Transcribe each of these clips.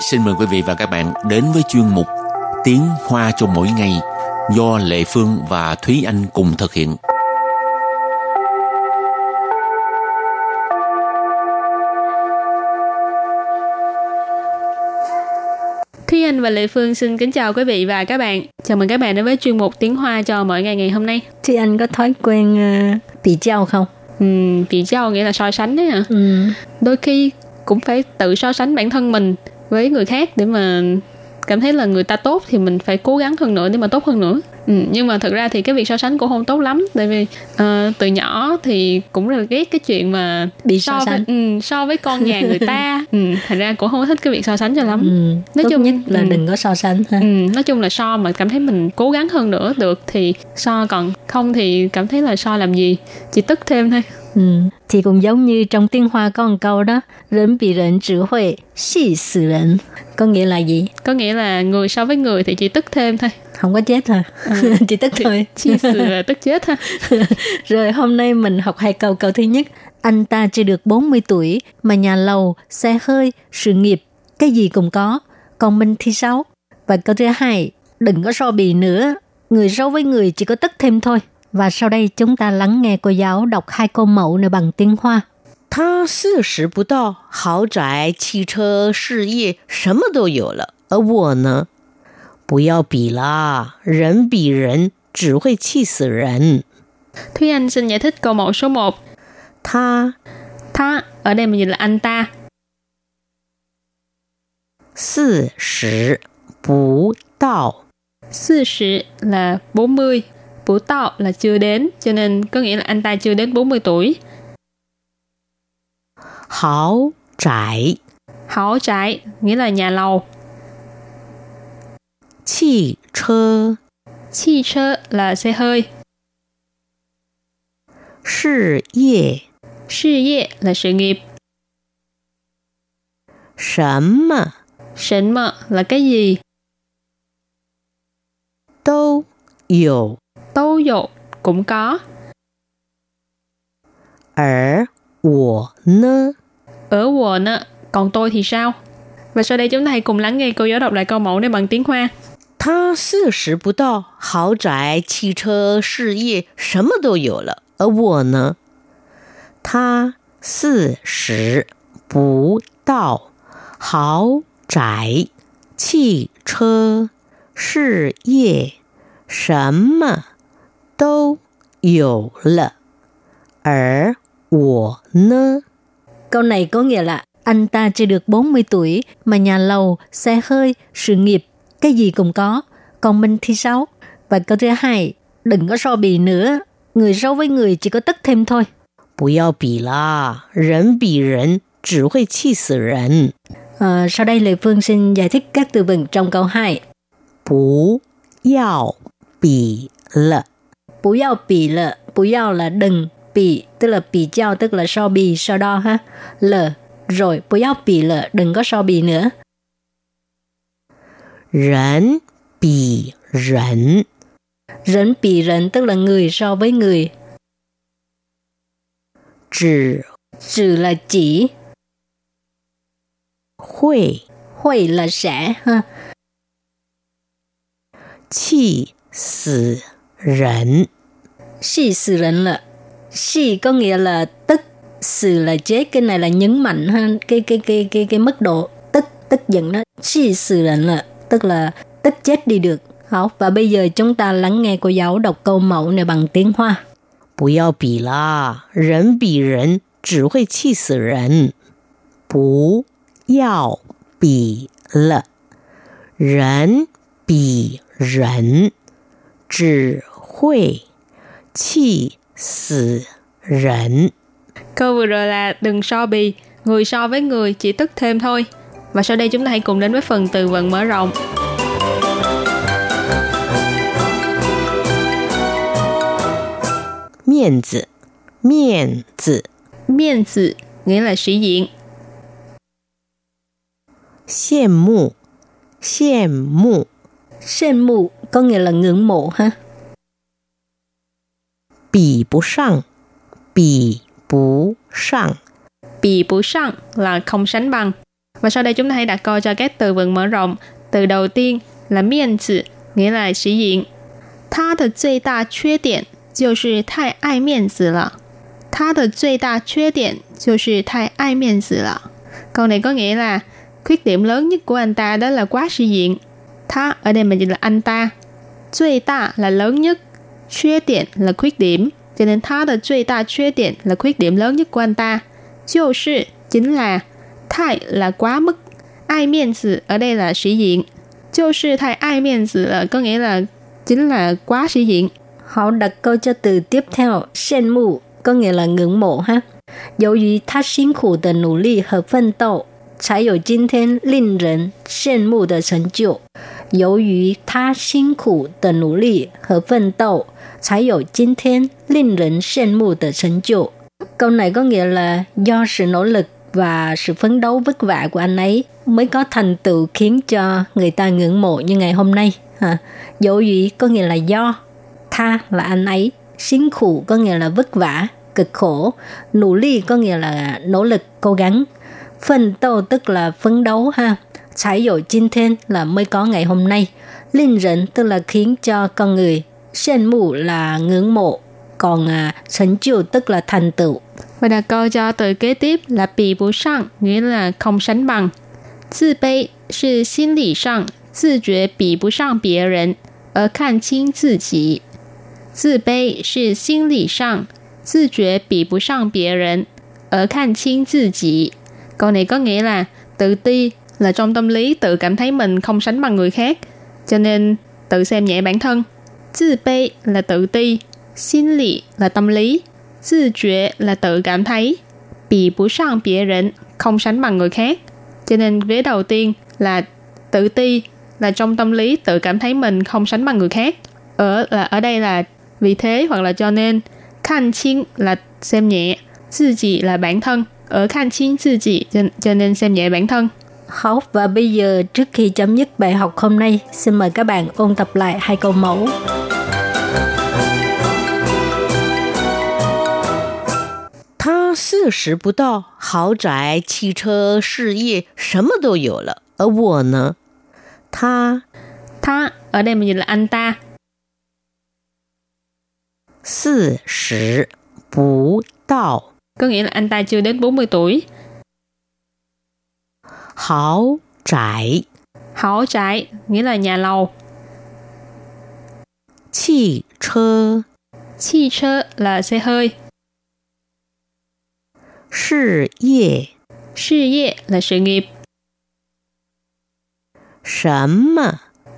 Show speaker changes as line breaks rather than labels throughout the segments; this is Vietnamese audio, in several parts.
xin mời quý vị và các bạn đến với chuyên mục Tiếng Hoa cho mỗi ngày do Lệ Phương và Thúy Anh cùng thực hiện.
Thúy Anh và Lệ Phương xin kính chào quý vị và các bạn. Chào mừng các bạn đến với chuyên mục Tiếng Hoa cho mỗi ngày ngày hôm nay.
Thì anh có thói quen uh, bị trao không?
Ừm, bị trao nghĩa là so sánh đấy hả?
Ừ.
Đôi khi cũng phải tự so sánh bản thân mình với người khác để mà cảm thấy là người ta tốt thì mình phải cố gắng hơn nữa để mà tốt hơn nữa ừ, nhưng mà thật ra thì cái việc so sánh cũng không tốt lắm tại vì uh, từ nhỏ thì cũng rất là ghét cái chuyện mà
Bị
so
so
với
sánh.
ừ, so với con nhà người ta ừ, thành ra cũng không thích cái việc so sánh cho lắm
Ừ.
Nói
Tốt
chung-
nhất là
ừ.
đừng có so sánh ha.
Ừ, nói chung là so mà cảm thấy mình cố gắng hơn nữa được thì so còn không thì cảm thấy là so làm gì chỉ tức thêm thôi
Ừ. Thì cũng giống như trong tiếng Hoa có một câu đó,人比人只会气死人. Có nghĩa là gì?
có nghĩa là người so với người thì chỉ tức thêm thôi
Không có chết thôi, chỉ tức thôi.
chia sẻ là tức chết ha
Rồi hôm nay mình học hai câu. Câu thứ nhất, anh ta chưa được 40 tuổi mà nhà lầu, xe hơi, sự nghiệp, cái gì cũng có. Còn mình thì sao? Và câu thứ hai, đừng có so bì nữa. Người so với người chỉ có tức thêm thôi. Và sau đây chúng ta lắng nghe cô giáo đọc hai câu mẫu này bằng tiếng Hoa.
他四十不到，豪宅、汽车、事业什么都有了，而我呢？不要比啦，人比人只会气死人。
Thúy Anh xin giải thích câu mẫu số 1.
他
Tha, ở đây mình dịch là anh ta.
四十不到，
40 là 40. của tạo là chưa đến, cho nên có nghĩa là anh ta chưa đến 40 tuổi.
Hảo trại
Hảo trại, nghĩa là nhà lầu.
Chi chơ
Chi chơ là xe hơi.
Sự yê
Sự yê là sự nghiệp.
Sẩm mà
Sẩm mà là cái gì?
Đâu 有
Tâu dụ cũng có.
而我呢？
Ở quần á, còn tôi thì sao? Và sau đây chúng ta hãy cùng lắng nghe cô giáo đọc lại câu mẫu này bằng tiếng Hoa.
他四十不到，豪宅、汽车、事业什么都有了，而我呢？他四十不到，豪宅、汽车、事业什么 都有了，而我呢？
Câu này có nghĩa là anh ta chưa được 40 tuổi mà nhà lầu, xe hơi, sự nghiệp, cái gì cũng có. Còn mình thì sao? Và câu thứ hai, đừng có so bì nữa. Người so với người chỉ có tức thêm thôi.
不要比啦，人比人只会气死人。
Ờ, sau đây Lê Phương xin giải thích các từ vựng trong câu 2.
不要比了。
Bú yào bì lợ, bú yào là đừng, bì tức là bì giao tức là so bì, so đo ha. Lợ, rồi bú yào bì lợ, đừng có so bì nữa.
人比人
Rấn bì rấn tức là người so với người.
只
Trừ là chỉ,
会
huệ là sẽ ha.
气死 人。
Xì xử rấn là xì có nghĩa là tức xử là chết cái này là nhấn mạnh ha cái cái cái cái cái mức độ tức tức giận đó xì xử rấn là tức là tức chết đi được Hảo, và bây giờ chúng ta lắng nghe cô giáo đọc câu mẫu này bằng tiếng Hoa.
不要比啦，人比人只会气死人。不要比了，人比人只 会气死人。
Câu vừa rồi là đừng so bì, người so với người chỉ tức thêm thôi. Và sau đây chúng ta hãy cùng đến với phần từ vựng mở rộng.
面子，面子，
Miên tử nghĩa là sĩ diện.
羡慕，羡慕，
Sen mù có nghĩa là ngưỡng mộ ha.
比不上，比不上，
Bì bù sang là không sánh bằng. Và sau đây chúng ta hãy đặt câu cho các từ vựng mở rộng. Từ đầu tiên là miên tử, nghĩa là sĩ diện. 他的最大缺点就是太爱面子了。他的最大缺点就是太爱面子了。Câu này có nghĩa là khuyết điểm lớn nhất của anh ta đó là quá sĩ diện. Tha ở đây mình dịch là anh ta. Duy đa là lớn nhất. Khuyết điểm là khuyết điểm. Cho nên tha的最大缺点 là khuyết điểm lớn nhất của anh ta. 就是 chính là Thái là quá mức. Ai miên tử ở đây là sĩ diện. 就是太爱面子了 có nghĩa là chính là quá sĩ diện.
Họ đặt câu cho từ tiếp theo, sen mù, có nghĩa là ngưỡng mộ ha. 由于他辛苦的努力和奋斗，才有今天令人羡慕的成就。 由于他辛苦的努力和奋斗，才有今天令人羡慕的成就。Câu này có nghĩa là do sự nỗ lực và sự phấn đấu vất vả của anh ấy mới có thành tựu khiến cho người ta ngưỡng mộ như ngày hôm nay. Ha. Dỗ ý có nghĩa là do, tha là anh ấy,辛苦có nghĩa là vất vả, cực khổ, nỗ lực có nghĩa là nỗ lực, cố gắng, phân斗tức là phấn đấu ha, Trái dụ jin thiên là mới có ngày hôm nay, linh rỉnh tức là khiến cho con người, sen mù là ngưỡng mộ, còn à, thành tựu tức là thành tựu.
Và đặt câu cho từ kế tiếp là bị bù sang, nghĩa là không sánh bằng. 自卑是心理上自觉比不上别人而看清自己。自卑是心理上自觉比不上别人而看清自己。Câu này có nghĩa là tự ti là trong tâm lý tự cảm thấy mình không sánh bằng người khác, cho nên tự xem nhẹ bản thân. Tự bê là tự ti, xin lý là tâm lý, tự 觉 là tự cảm thấy, bị bù sang không sánh bằng người khác. Cho nên vế đầu tiên là tự ti là trong tâm lý tự cảm thấy mình không sánh bằng người khác. Ở là ở đây là vì thế hoặc là cho nên. Khan chinh là xem nhẹ, tự chỉ là bản thân. Ở khan chinh tự chỉ cho, cho nên xem nhẹ bản thân.
Học và bây giờ trước khi chấm dứt bài học hôm nay, xin mời các bạn ôn tập lại hai câu mẫu.
他四十不到，豪宅、汽车、事业什么都有了，而我呢？他
他 ở đây mình dịch là anh ta.
四十不到，
có nghĩa là anh ta chưa đến 40 tuổi.
hảo trại.
Hảo trại nghĩa là nhà lầu.
Chi chơ.
Chi chơ là xe hơi.
Sự nghiệp,
Sự nghiệp là sự nghiệp.
Sầm mà.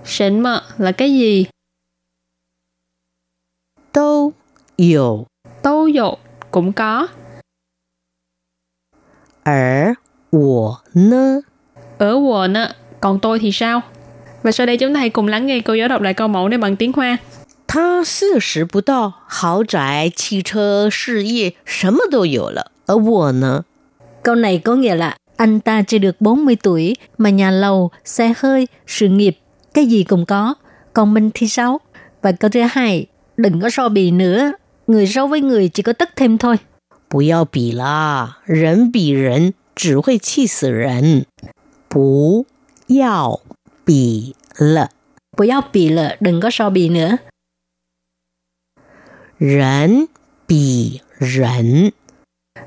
Sầm mà là cái gì?
Đâu yếu.
Đâu yếu cũng có.
Ở, 我呢？
Ở wo nè, còn tôi thì sao? Và sau đây chúng ta hãy cùng lắng nghe cô giáo đọc lại câu mẫu này bằng tiếng Hoa.
他四十不到，豪宅、汽车、事业什么都有了，而我呢？
Câu này có nghĩa là anh ta chưa được 40 tuổi mà nhà lầu, xe hơi, sự nghiệp, cái gì cũng có. Còn mình thì sao? Và câu thứ hai, đừng có so bì nữa. Người so với người chỉ có tất thêm thôi.
不要比啦，人比人只会气死人。 不要比了，
Bù giao bì là đừng có so bì nữa.
人比人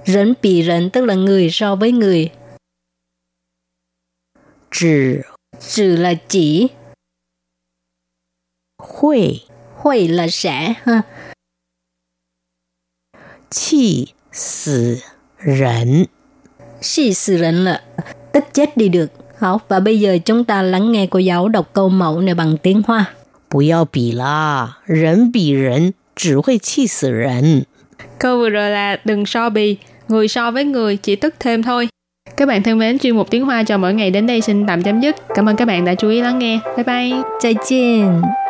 Rỉnh bì rỉnh tức là người so với người.
只
Trừ là chỉ,
会
huệ là sẽ. Ha.
气死人。
Xì sự rỉnh là tức chết đi được. Hảo, và bây giờ chúng ta lắng nghe cô giáo đọc câu mẫu này bằng tiếng Hoa.
不要比啦，人比人只会气死人。
Câu vừa rồi là đừng so bì, người so với người chỉ tức thêm thôi. Các bạn thân mến, chuyên mục tiếng Hoa cho mỗi ngày đến đây xin tạm chấm dứt. Cảm ơn các bạn đã chú ý lắng nghe. Bye bye.
再见。